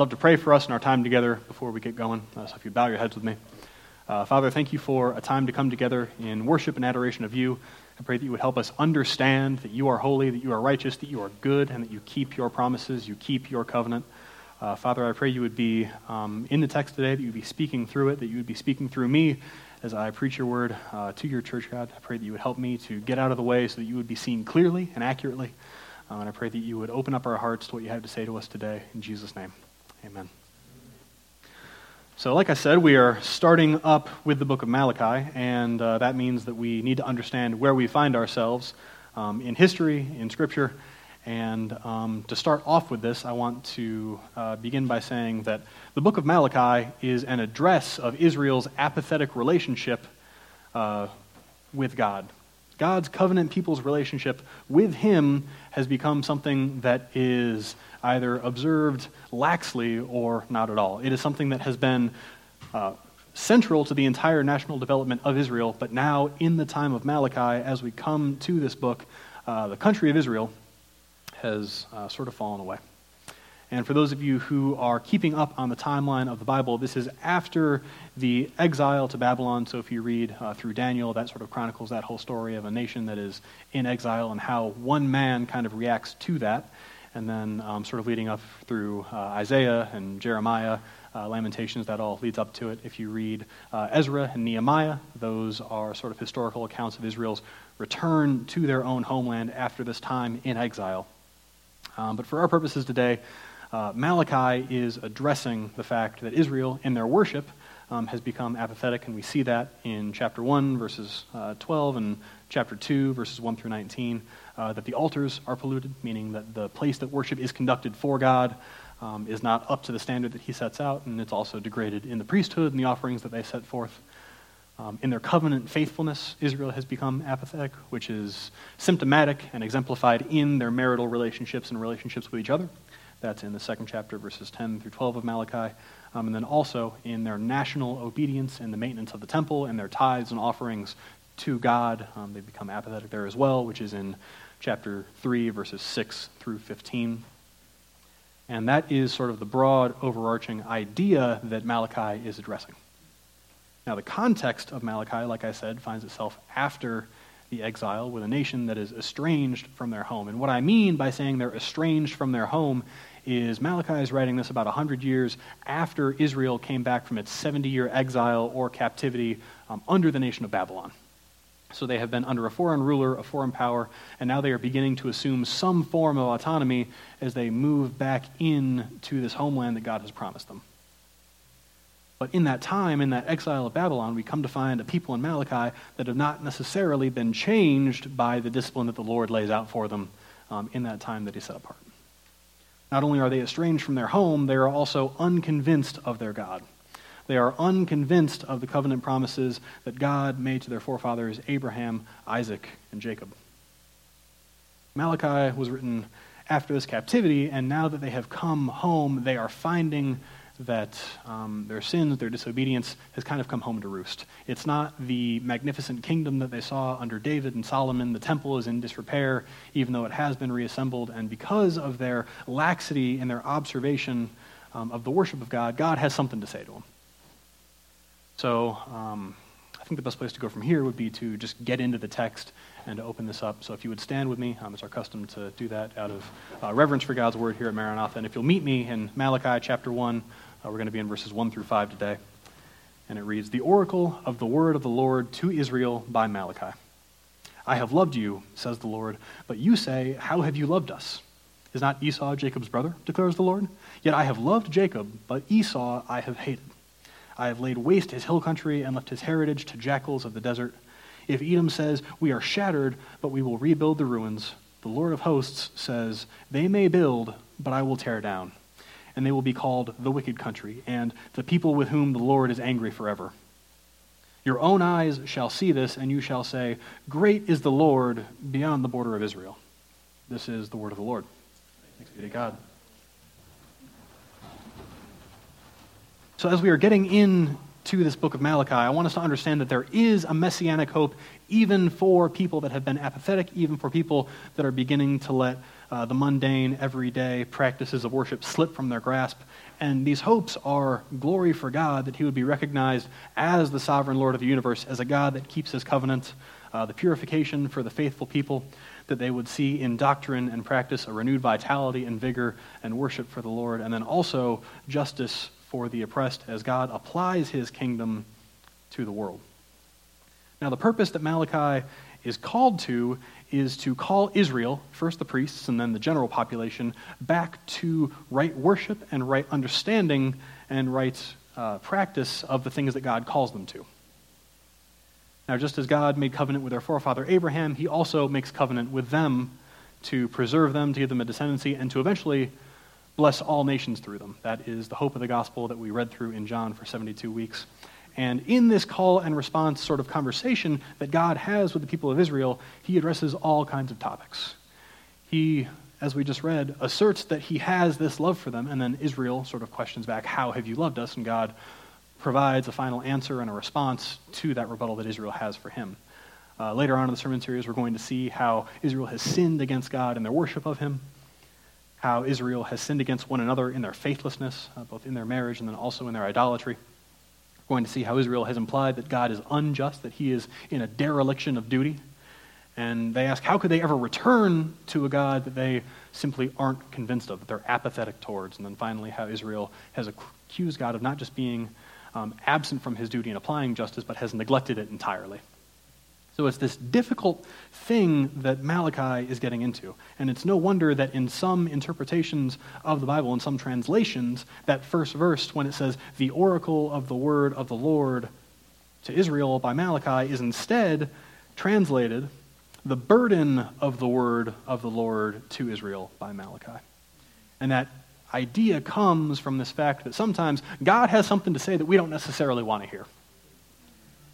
love to pray for us in our time together before we get going. Uh, so if you bow your heads with me. Uh, Father, thank you for a time to come together in worship and adoration of you. I pray that you would help us understand that you are holy, that you are righteous, that you are good, and that you keep your promises, you keep your covenant. Uh, Father, I pray you would be um, in the text today, that you would be speaking through it, that you would be speaking through me as I preach your word uh, to your church, God. I pray that you would help me to get out of the way so that you would be seen clearly and accurately. Uh, and I pray that you would open up our hearts to what you have to say to us today. In Jesus' name. Amen. So, like I said, we are starting up with the book of Malachi, and uh, that means that we need to understand where we find ourselves um, in history, in Scripture. And um, to start off with this, I want to uh, begin by saying that the book of Malachi is an address of Israel's apathetic relationship uh, with God. God's covenant people's relationship with Him has become something that is either observed laxly or not at all. It is something that has been uh, central to the entire national development of Israel, but now, in the time of Malachi, as we come to this book, uh, the country of Israel has uh, sort of fallen away. And for those of you who are keeping up on the timeline of the Bible, this is after the exile to Babylon. So if you read uh, through Daniel, that sort of chronicles that whole story of a nation that is in exile and how one man kind of reacts to that and then um, sort of leading up through uh, Isaiah and Jeremiah, uh, Lamentations, that all leads up to it. If you read uh, Ezra and Nehemiah, those are sort of historical accounts of Israel's return to their own homeland after this time in exile. Um, but for our purposes today, uh, Malachi is addressing the fact that Israel, in their worship, um, has become apathetic, and we see that in chapter 1, verses uh, 12, and chapter 2, verses 1 through 19 uh, that the altars are polluted, meaning that the place that worship is conducted for God um, is not up to the standard that he sets out, and it's also degraded in the priesthood and the offerings that they set forth. Um, in their covenant faithfulness, Israel has become apathetic, which is symptomatic and exemplified in their marital relationships and relationships with each other. That's in the second chapter, verses 10 through 12 of Malachi. Um, and then also in their national obedience and the maintenance of the temple and their tithes and offerings to God. Um, they become apathetic there as well, which is in chapter 3, verses 6 through 15. And that is sort of the broad, overarching idea that Malachi is addressing. Now, the context of Malachi, like I said, finds itself after the exile with a nation that is estranged from their home. And what I mean by saying they're estranged from their home is Malachi is writing this about 100 years after Israel came back from its 70 year exile or captivity um, under the nation of Babylon. So they have been under a foreign ruler, a foreign power, and now they are beginning to assume some form of autonomy as they move back into this homeland that God has promised them. But in that time, in that exile of Babylon, we come to find a people in Malachi that have not necessarily been changed by the discipline that the Lord lays out for them um, in that time that He set apart. Not only are they estranged from their home, they are also unconvinced of their God. They are unconvinced of the covenant promises that God made to their forefathers, Abraham, Isaac, and Jacob. Malachi was written after this captivity, and now that they have come home, they are finding that um, their sins, their disobedience, has kind of come home to roost. It's not the magnificent kingdom that they saw under David and Solomon. The temple is in disrepair, even though it has been reassembled. And because of their laxity in their observation um, of the worship of God, God has something to say to them. So um, I think the best place to go from here would be to just get into the text and to open this up. So if you would stand with me, um, it's our custom to do that out of uh, reverence for God's word here at Maranatha. And if you'll meet me in Malachi chapter 1, uh, we're going to be in verses 1 through 5 today. And it reads The oracle of the word of the Lord to Israel by Malachi. I have loved you, says the Lord, but you say, How have you loved us? Is not Esau Jacob's brother, declares the Lord? Yet I have loved Jacob, but Esau I have hated. I have laid waste his hill country and left his heritage to jackals of the desert. If Edom says, We are shattered, but we will rebuild the ruins, the Lord of hosts says, They may build, but I will tear down. And they will be called the wicked country, and the people with whom the Lord is angry forever. Your own eyes shall see this, and you shall say, Great is the Lord beyond the border of Israel. This is the word of the Lord. Thanks be to God. So, as we are getting into this book of Malachi, I want us to understand that there is a messianic hope even for people that have been apathetic, even for people that are beginning to let uh, the mundane, everyday practices of worship slip from their grasp And these hopes are glory for God, that he would be recognized as the sovereign Lord of the universe, as a God that keeps his covenant, uh, the purification for the faithful people, that they would see in doctrine and practice a renewed vitality and vigor and worship for the Lord, and then also justice for the oppressed as God applies his kingdom to the world. Now, the purpose that Malachi is called to is to call Israel, first the priests and then the general population, back to right worship and right understanding and right uh, practice of the things that God calls them to. Now, just as God made covenant with their forefather Abraham, he also makes covenant with them to preserve them, to give them a descendancy, and to eventually bless all nations through them. That is the hope of the gospel that we read through in John for 72 weeks. And in this call and response sort of conversation that God has with the people of Israel, he addresses all kinds of topics. He, as we just read, asserts that he has this love for them, and then Israel sort of questions back, How have you loved us? And God provides a final answer and a response to that rebuttal that Israel has for him. Uh, later on in the sermon series, we're going to see how Israel has sinned against God in their worship of him, how Israel has sinned against one another in their faithlessness, uh, both in their marriage and then also in their idolatry. Going to see how Israel has implied that God is unjust, that he is in a dereliction of duty. And they ask, how could they ever return to a God that they simply aren't convinced of, that they're apathetic towards? And then finally, how Israel has accused God of not just being um, absent from his duty in applying justice, but has neglected it entirely. So it's this difficult thing that Malachi is getting into. And it's no wonder that in some interpretations of the Bible, in some translations, that first verse, when it says, the oracle of the word of the Lord to Israel by Malachi, is instead translated, the burden of the word of the Lord to Israel by Malachi. And that idea comes from this fact that sometimes God has something to say that we don't necessarily want to hear.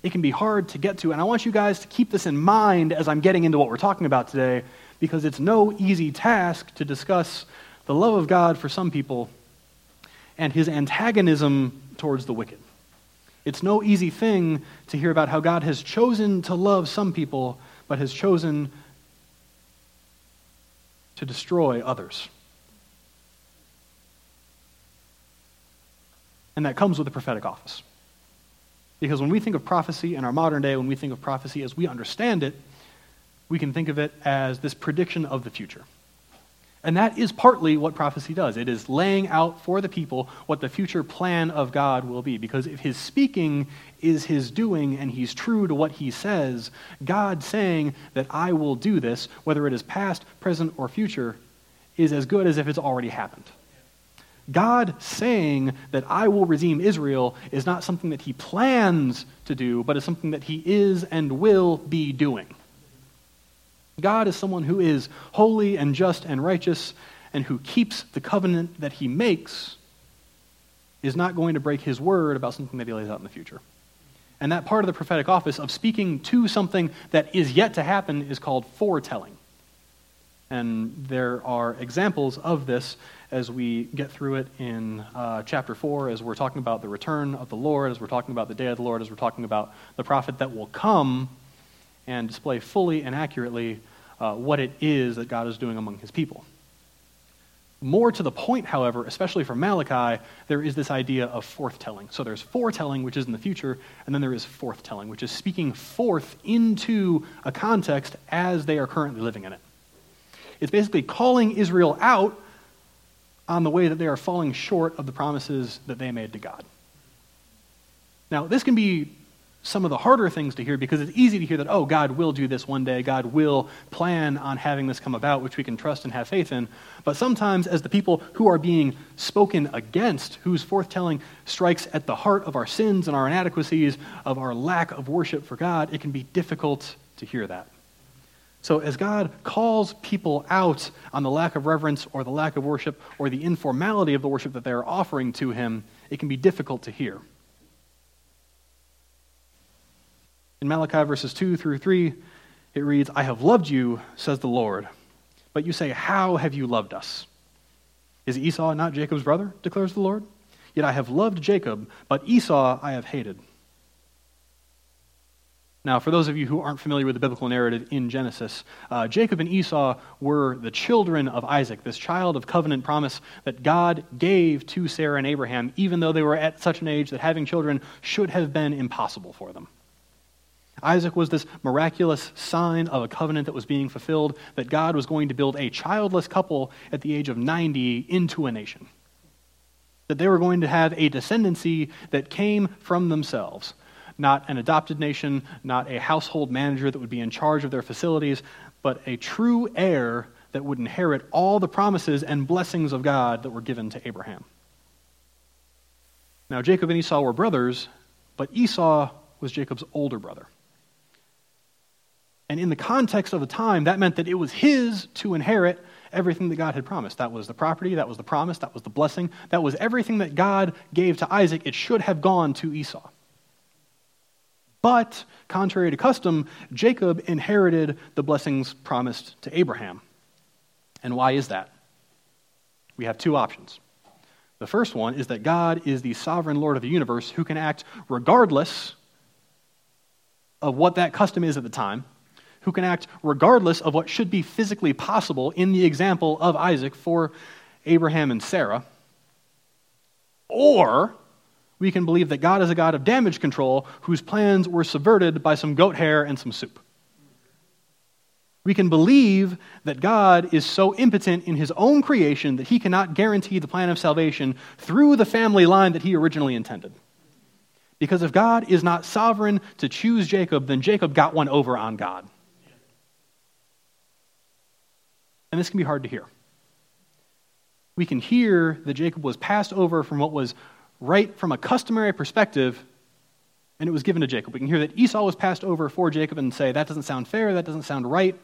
It can be hard to get to, and I want you guys to keep this in mind as I'm getting into what we're talking about today, because it's no easy task to discuss the love of God for some people and his antagonism towards the wicked. It's no easy thing to hear about how God has chosen to love some people, but has chosen to destroy others. And that comes with the prophetic office. Because when we think of prophecy in our modern day, when we think of prophecy as we understand it, we can think of it as this prediction of the future. And that is partly what prophecy does. It is laying out for the people what the future plan of God will be. Because if his speaking is his doing and he's true to what he says, God saying that I will do this, whether it is past, present, or future, is as good as if it's already happened. God saying that I will redeem Israel is not something that he plans to do, but is something that he is and will be doing. God is someone who is holy and just and righteous and who keeps the covenant that he makes, is not going to break his word about something that he lays out in the future. And that part of the prophetic office of speaking to something that is yet to happen is called foretelling. And there are examples of this as we get through it in uh, chapter 4, as we're talking about the return of the Lord, as we're talking about the day of the Lord, as we're talking about the prophet that will come and display fully and accurately uh, what it is that God is doing among his people. More to the point, however, especially for Malachi, there is this idea of forthtelling. So there's foretelling, which is in the future, and then there is forthtelling, which is speaking forth into a context as they are currently living in it. It's basically calling Israel out on the way that they are falling short of the promises that they made to God. Now, this can be some of the harder things to hear because it's easy to hear that, oh, God will do this one day. God will plan on having this come about, which we can trust and have faith in. But sometimes, as the people who are being spoken against, whose forthtelling strikes at the heart of our sins and our inadequacies, of our lack of worship for God, it can be difficult to hear that. So, as God calls people out on the lack of reverence or the lack of worship or the informality of the worship that they are offering to Him, it can be difficult to hear. In Malachi verses 2 through 3, it reads, I have loved you, says the Lord. But you say, How have you loved us? Is Esau not Jacob's brother? declares the Lord. Yet I have loved Jacob, but Esau I have hated. Now, for those of you who aren't familiar with the biblical narrative in Genesis, uh, Jacob and Esau were the children of Isaac, this child of covenant promise that God gave to Sarah and Abraham, even though they were at such an age that having children should have been impossible for them. Isaac was this miraculous sign of a covenant that was being fulfilled, that God was going to build a childless couple at the age of 90 into a nation. That they were going to have a descendancy that came from themselves not an adopted nation, not a household manager that would be in charge of their facilities, but a true heir that would inherit all the promises and blessings of God that were given to Abraham. Now, Jacob and Esau were brothers, but Esau was Jacob's older brother. And in the context of the time, that meant that it was his to inherit everything that God had promised. That was the property, that was the promise, that was the blessing, that was everything that God gave to Isaac. It should have gone to Esau. But, contrary to custom, Jacob inherited the blessings promised to Abraham. And why is that? We have two options. The first one is that God is the sovereign Lord of the universe who can act regardless of what that custom is at the time, who can act regardless of what should be physically possible in the example of Isaac for Abraham and Sarah. Or we can believe that God is a God of damage control whose plans were subverted by some goat hair and some soup. We can believe that God is so impotent in his own creation that he cannot guarantee the plan of salvation through the family line that he originally intended. Because if God is not sovereign to choose Jacob, then Jacob got one over on God. And this can be hard to hear. We can hear that Jacob was passed over from what was right from a customary perspective, and it was given to Jacob. We can hear that Esau was passed over for Jacob and say, that doesn't sound fair, that doesn't sound right.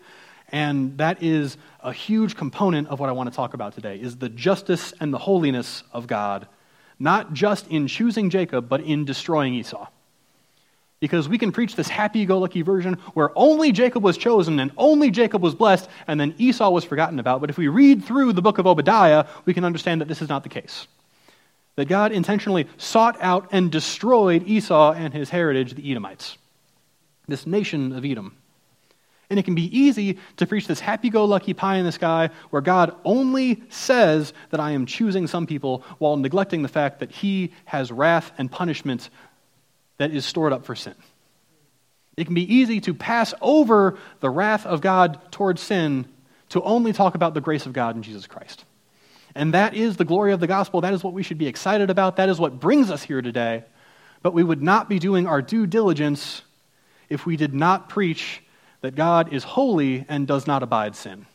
And that is a huge component of what I want to talk about today is the justice and the holiness of God, not just in choosing Jacob, but in destroying Esau. Because we can preach this happy go lucky version where only Jacob was chosen and only Jacob was blessed, and then Esau was forgotten about. But if we read through the book of Obadiah, we can understand that this is not the case that God intentionally sought out and destroyed Esau and his heritage, the Edomites, this nation of Edom. And it can be easy to preach this happy go lucky pie in the sky where God only says that I am choosing some people while neglecting the fact that he has wrath and punishment that is stored up for sin. It can be easy to pass over the wrath of God towards sin to only talk about the grace of God in Jesus Christ. And that is the glory of the gospel. That is what we should be excited about. That is what brings us here today. But we would not be doing our due diligence if we did not preach that God is holy and does not abide sin.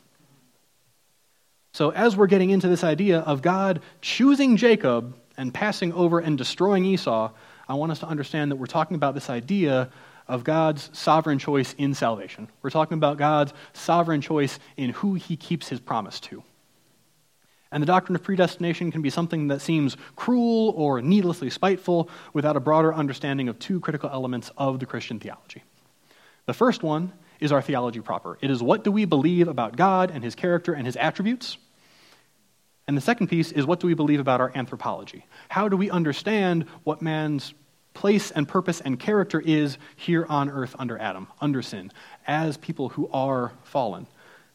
So, as we're getting into this idea of God choosing Jacob and passing over and destroying Esau, I want us to understand that we're talking about this idea of God's sovereign choice in salvation. We're talking about God's sovereign choice in who he keeps his promise to. And the doctrine of predestination can be something that seems cruel or needlessly spiteful without a broader understanding of two critical elements of the Christian theology. The first one is our theology proper. It is what do we believe about God and his character and his attributes? And the second piece is what do we believe about our anthropology? How do we understand what man's place and purpose and character is here on earth under Adam, under sin, as people who are fallen?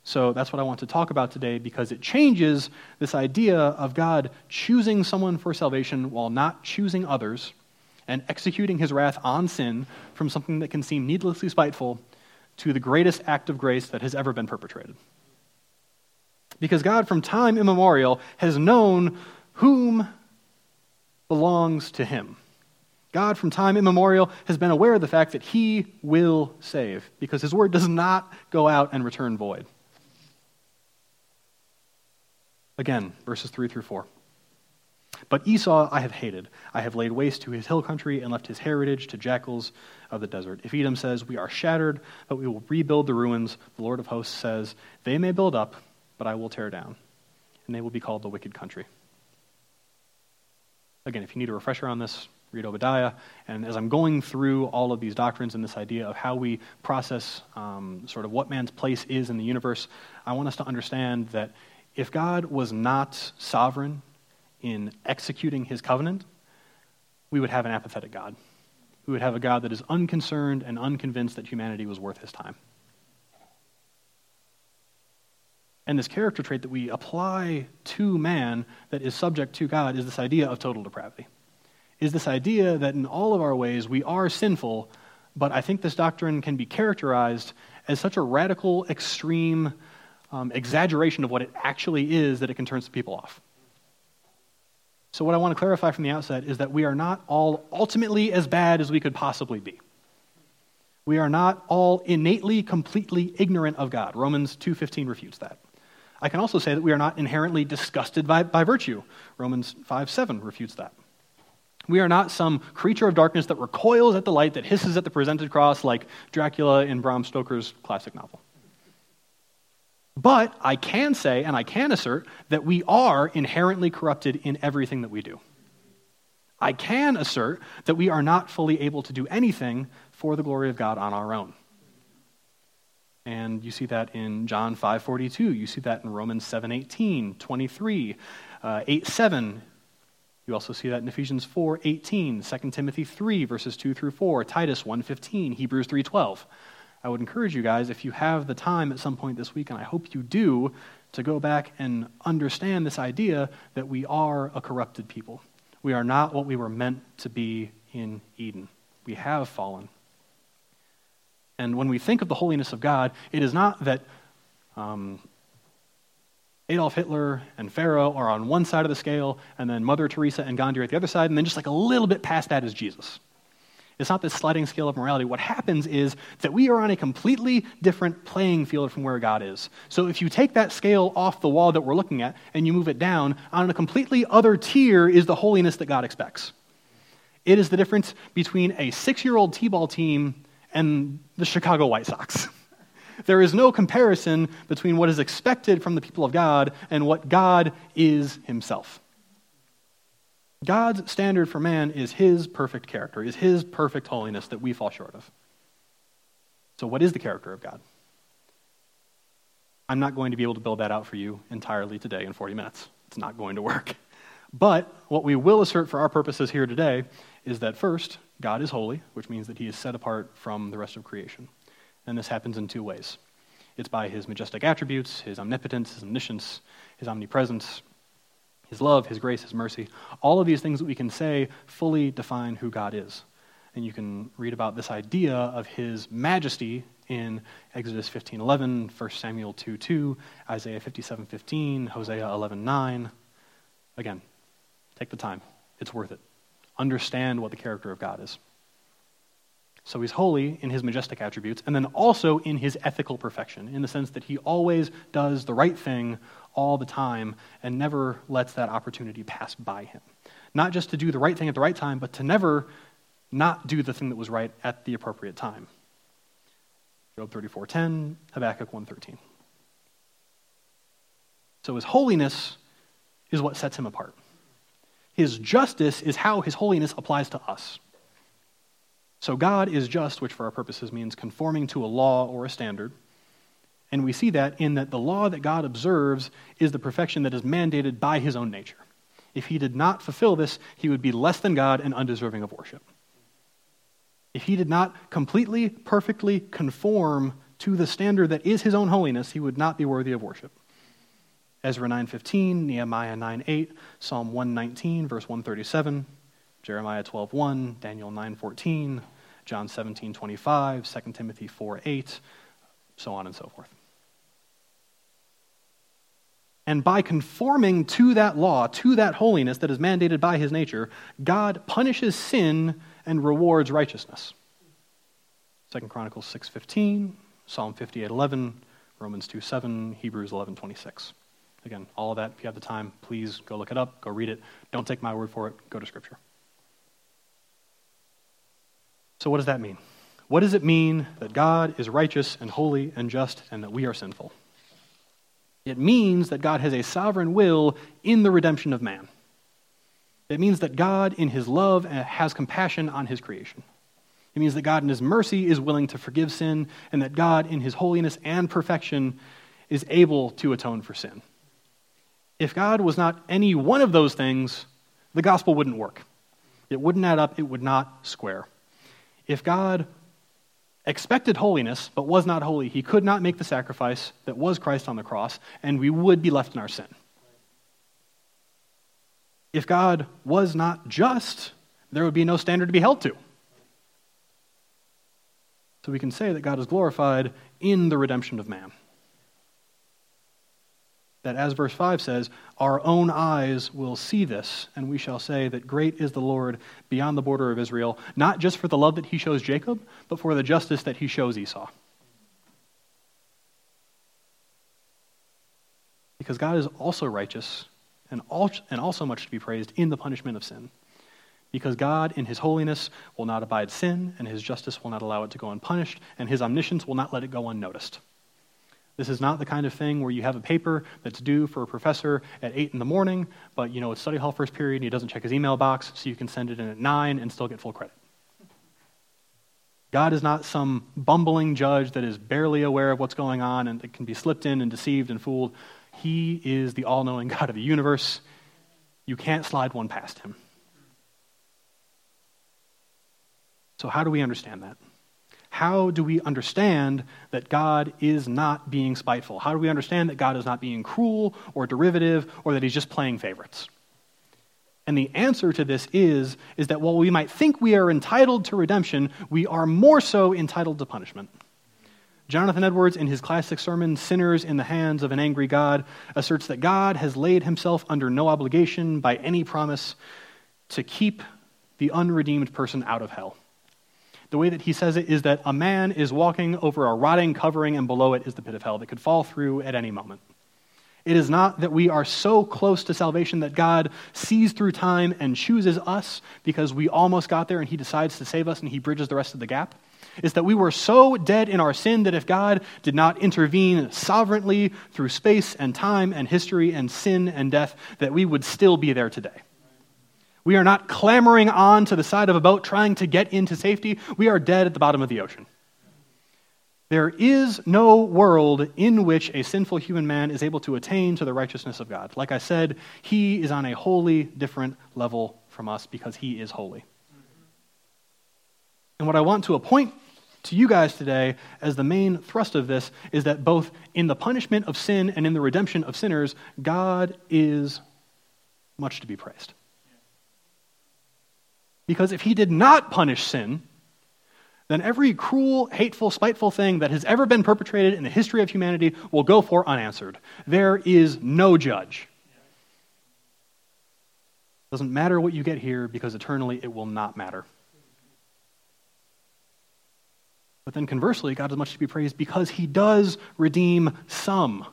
So that's what I want to talk about today because it changes this idea of God choosing someone for salvation while not choosing others and executing his wrath on sin from something that can seem needlessly spiteful to the greatest act of grace that has ever been perpetrated. Because God, from time immemorial, has known whom belongs to him. God, from time immemorial, has been aware of the fact that he will save because his word does not go out and return void. Again, verses 3 through 4. But Esau I have hated. I have laid waste to his hill country and left his heritage to jackals of the desert. If Edom says, We are shattered, but we will rebuild the ruins, the Lord of hosts says, They may build up, but I will tear down, and they will be called the wicked country. Again, if you need a refresher on this, read Obadiah. And as I'm going through all of these doctrines and this idea of how we process um, sort of what man's place is in the universe, I want us to understand that if God was not sovereign in executing his covenant, we would have an apathetic God. we would have a God that is unconcerned and unconvinced that humanity was worth his time. And this character trait that we apply to man that is subject to God is this idea of total depravity. Is this idea that in all of our ways we are sinful, but I think this doctrine can be characterized as such a radical, extreme um, exaggeration of what it actually is that it can turn some people off. So, what I want to clarify from the outset is that we are not all ultimately as bad as we could possibly be. We are not all innately, completely ignorant of God. Romans 2.15 refutes that. I can also say that we are not inherently disgusted by, by virtue. Romans 5.7 refutes that. We are not some creature of darkness that recoils at the light, that hisses at the presented cross like Dracula in Bram Stoker's classic novel. But I can say and I can assert that we are inherently corrupted in everything that we do. I can assert that we are not fully able to do anything for the glory of God on our own. And you see that in John 5:42, you see that in Romans 7:18, 23, uh, 8:7. You also see that in Ephesians 4:18, 2 Timothy 3 verses 2 through 4, Titus 1:15, Hebrews 3:12. I would encourage you guys, if you have the time at some point this week, and I hope you do, to go back and understand this idea that we are a corrupted people. We are not what we were meant to be in Eden. We have fallen. And when we think of the holiness of God, it is not that um, Adolf Hitler and Pharaoh are on one side of the scale, and then Mother Teresa and Gandhi are at the other side, and then just like a little bit past that is Jesus. It's not this sliding scale of morality. What happens is that we are on a completely different playing field from where God is. So if you take that scale off the wall that we're looking at and you move it down, on a completely other tier is the holiness that God expects. It is the difference between a six year old T ball team and the Chicago White Sox. there is no comparison between what is expected from the people of God and what God is himself. God's standard for man is his perfect character, is his perfect holiness that we fall short of. So, what is the character of God? I'm not going to be able to build that out for you entirely today in 40 minutes. It's not going to work. But what we will assert for our purposes here today is that first, God is holy, which means that he is set apart from the rest of creation. And this happens in two ways it's by his majestic attributes, his omnipotence, his omniscience, his omnipresence, his love, his grace, his mercy. All of these things that we can say fully define who God is. And you can read about this idea of his majesty in Exodus 15:11, 1 Samuel 2:2, Isaiah 57:15, Hosea 11:9. Again, take the time. It's worth it. Understand what the character of God is. So he's holy in his majestic attributes, and then also in his ethical perfection, in the sense that he always does the right thing all the time and never lets that opportunity pass by him. Not just to do the right thing at the right time, but to never not do the thing that was right at the appropriate time. Job 34:10, Habakkuk 1:13. So his holiness is what sets him apart. His justice is how his holiness applies to us. So God is just, which for our purposes means conforming to a law or a standard. And we see that in that the law that God observes is the perfection that is mandated by his own nature. If he did not fulfill this, he would be less than God and undeserving of worship. If he did not completely, perfectly conform to the standard that is his own holiness, he would not be worthy of worship. Ezra 9:15, Nehemiah 9:8, Psalm 119 verse 137, Jeremiah 12:1, Daniel 9:14, John 17:25, 2 Timothy 4:8, so on and so forth. And by conforming to that law, to that holiness that is mandated by his nature, God punishes sin and rewards righteousness. 2 Chronicles 6:15, Psalm 58:11, Romans 2:7, Hebrews 11:26. Again, all of that, if you have the time, please go look it up, go read it. Don't take my word for it, go to Scripture. So, what does that mean? What does it mean that God is righteous and holy and just and that we are sinful? It means that God has a sovereign will in the redemption of man. It means that God, in his love, uh, has compassion on his creation. It means that God, in his mercy, is willing to forgive sin, and that God, in his holiness and perfection, is able to atone for sin. If God was not any one of those things, the gospel wouldn't work. It wouldn't add up, it would not square. If God expected holiness but was not holy, he could not make the sacrifice that was Christ on the cross, and we would be left in our sin. If God was not just, there would be no standard to be held to. So we can say that God is glorified in the redemption of man. That, as verse 5 says, our own eyes will see this, and we shall say that great is the Lord beyond the border of Israel, not just for the love that he shows Jacob, but for the justice that he shows Esau. Because God is also righteous and, also much to be praised in the punishment of sin. Because God, in his holiness, will not abide sin, and his justice will not allow it to go unpunished, and his omniscience will not let it go unnoticed. This is not the kind of thing where you have a paper that's due for a professor at 8 in the morning, but you know it's study hall first period and he doesn't check his email box, so you can send it in at 9 and still get full credit. God is not some bumbling judge that is barely aware of what's going on and that can be slipped in and deceived and fooled. He is the all knowing God of the universe. You can't slide one past him. So, how do we understand that? How do we understand that God is not being spiteful? How do we understand that God is not being cruel or derivative or that he's just playing favorites? And the answer to this is, is that while we might think we are entitled to redemption, we are more so entitled to punishment. Jonathan Edwards, in his classic sermon, Sinners in the Hands of an Angry God, asserts that God has laid himself under no obligation by any promise to keep the unredeemed person out of hell. The way that he says it is that a man is walking over a rotting covering, and below it is the pit of hell that could fall through at any moment. It is not that we are so close to salvation that God sees through time and chooses us because we almost got there and he decides to save us and he bridges the rest of the gap. It's that we were so dead in our sin that if God did not intervene sovereignly through space and time and history and sin and death, that we would still be there today. We are not clambering on to the side of a boat trying to get into safety. We are dead at the bottom of the ocean. There is no world in which a sinful human man is able to attain to the righteousness of God. Like I said, he is on a wholly different level from us because he is holy. And what I want to appoint to you guys today as the main thrust of this is that both in the punishment of sin and in the redemption of sinners, God is much to be praised. Because if he did not punish sin, then every cruel, hateful, spiteful thing that has ever been perpetrated in the history of humanity will go for unanswered. There is no judge. Doesn't matter what you get here because eternally it will not matter. But then conversely, God is much to be praised because he does redeem some.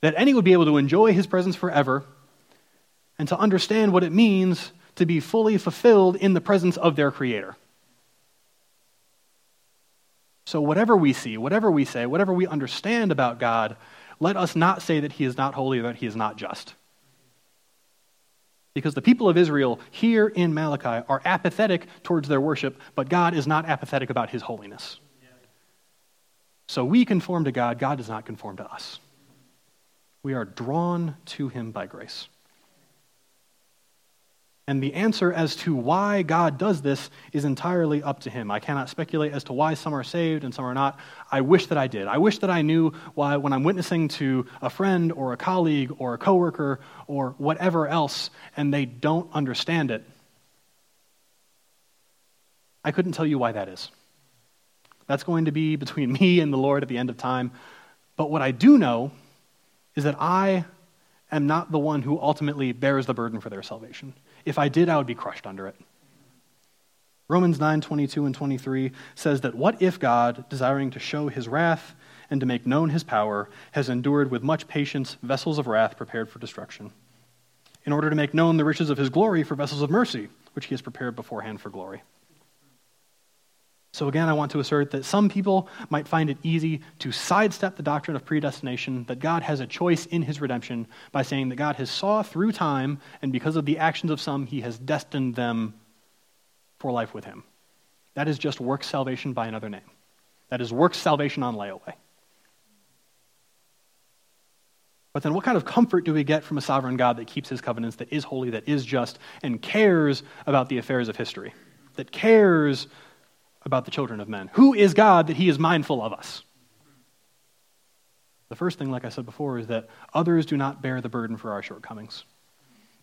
That any would be able to enjoy his presence forever and to understand what it means to be fully fulfilled in the presence of their Creator. So, whatever we see, whatever we say, whatever we understand about God, let us not say that He is not holy or that He is not just. Because the people of Israel here in Malachi are apathetic towards their worship, but God is not apathetic about His holiness. So we conform to God, God does not conform to us. We are drawn to Him by grace. And the answer as to why God does this is entirely up to him. I cannot speculate as to why some are saved and some are not. I wish that I did. I wish that I knew why, when I'm witnessing to a friend or a colleague or a coworker or whatever else, and they don't understand it, I couldn't tell you why that is. That's going to be between me and the Lord at the end of time. But what I do know is that I am not the one who ultimately bears the burden for their salvation. If I did, I would be crushed under it. Romans 9 22 and 23 says that what if God, desiring to show his wrath and to make known his power, has endured with much patience vessels of wrath prepared for destruction, in order to make known the riches of his glory for vessels of mercy, which he has prepared beforehand for glory? So, again, I want to assert that some people might find it easy to sidestep the doctrine of predestination, that God has a choice in his redemption, by saying that God has saw through time, and because of the actions of some, he has destined them for life with him. That is just works salvation by another name. That is works salvation on layaway. But then, what kind of comfort do we get from a sovereign God that keeps his covenants, that is holy, that is just, and cares about the affairs of history, that cares about the children of men? Who is God that he is mindful of us? The first thing, like I said before, is that others do not bear the burden for our shortcomings.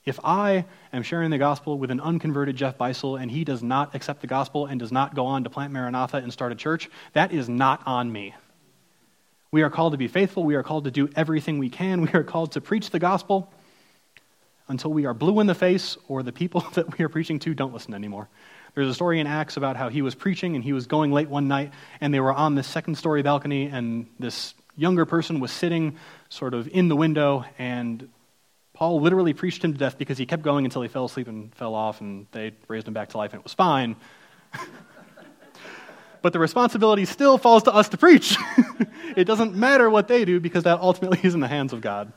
If I am sharing the gospel with an unconverted Jeff Beisel and he does not accept the gospel and does not go on to plant Maranatha and start a church, that is not on me. We are called to be faithful. We are called to do everything we can. We are called to preach the gospel until we are blue in the face or the people that we are preaching to don't listen anymore. There's a story in Acts about how he was preaching and he was going late one night and they were on this second story balcony and this younger person was sitting sort of in the window and Paul literally preached him to death because he kept going until he fell asleep and fell off and they raised him back to life and it was fine. but the responsibility still falls to us to preach. it doesn't matter what they do because that ultimately is in the hands of God.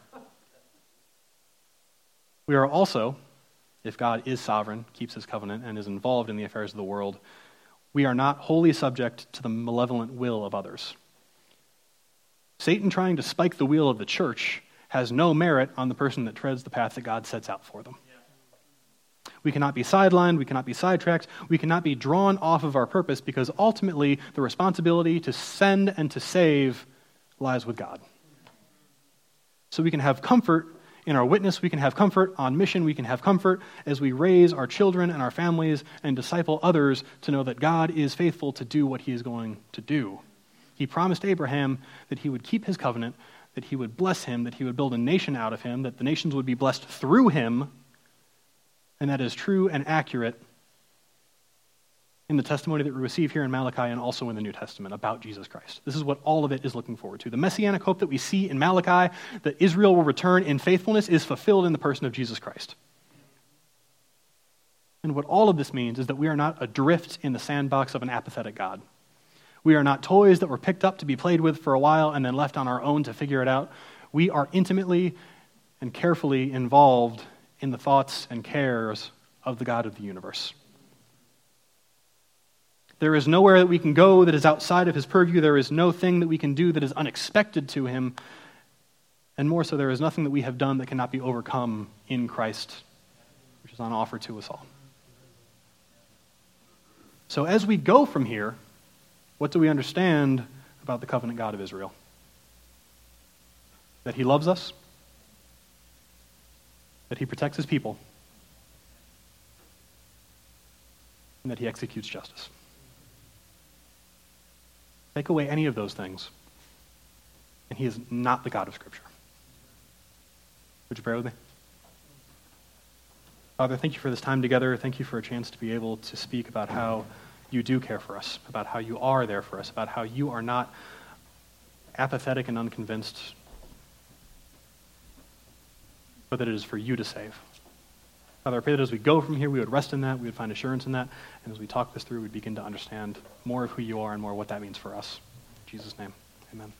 We are also, if God is sovereign, keeps his covenant, and is involved in the affairs of the world, we are not wholly subject to the malevolent will of others. Satan trying to spike the wheel of the church has no merit on the person that treads the path that God sets out for them. We cannot be sidelined, we cannot be sidetracked, we cannot be drawn off of our purpose because ultimately the responsibility to send and to save lies with God. So we can have comfort in our witness, we can have comfort on mission, we can have comfort as we raise our children and our families and disciple others to know that God is faithful to do what he is going to do. He promised Abraham that he would keep his covenant, that he would bless him, that he would build a nation out of him, that the nations would be blessed through him, and that is true and accurate in the testimony that we receive here in Malachi and also in the New Testament about Jesus Christ. This is what all of it is looking forward to. The messianic hope that we see in Malachi, that Israel will return in faithfulness, is fulfilled in the person of Jesus Christ. And what all of this means is that we are not adrift in the sandbox of an apathetic God. We are not toys that were picked up to be played with for a while and then left on our own to figure it out. We are intimately and carefully involved in the thoughts and cares of the God of the universe. There is nowhere that we can go that is outside of his purview. There is no thing that we can do that is unexpected to him. And more so, there is nothing that we have done that cannot be overcome in Christ, which is on offer to us all. So, as we go from here, what do we understand about the covenant God of Israel? That he loves us, that he protects his people, and that he executes justice. Take away any of those things, and he is not the God of Scripture. Would you pray with me? Father, thank you for this time together. Thank you for a chance to be able to speak about how you do care for us, about how you are there for us, about how you are not apathetic and unconvinced, but that it is for you to save. Father, I pray that as we go from here, we would rest in that, we would find assurance in that, and as we talk this through, we'd begin to understand more of who you are and more what that means for us. In Jesus' name, amen.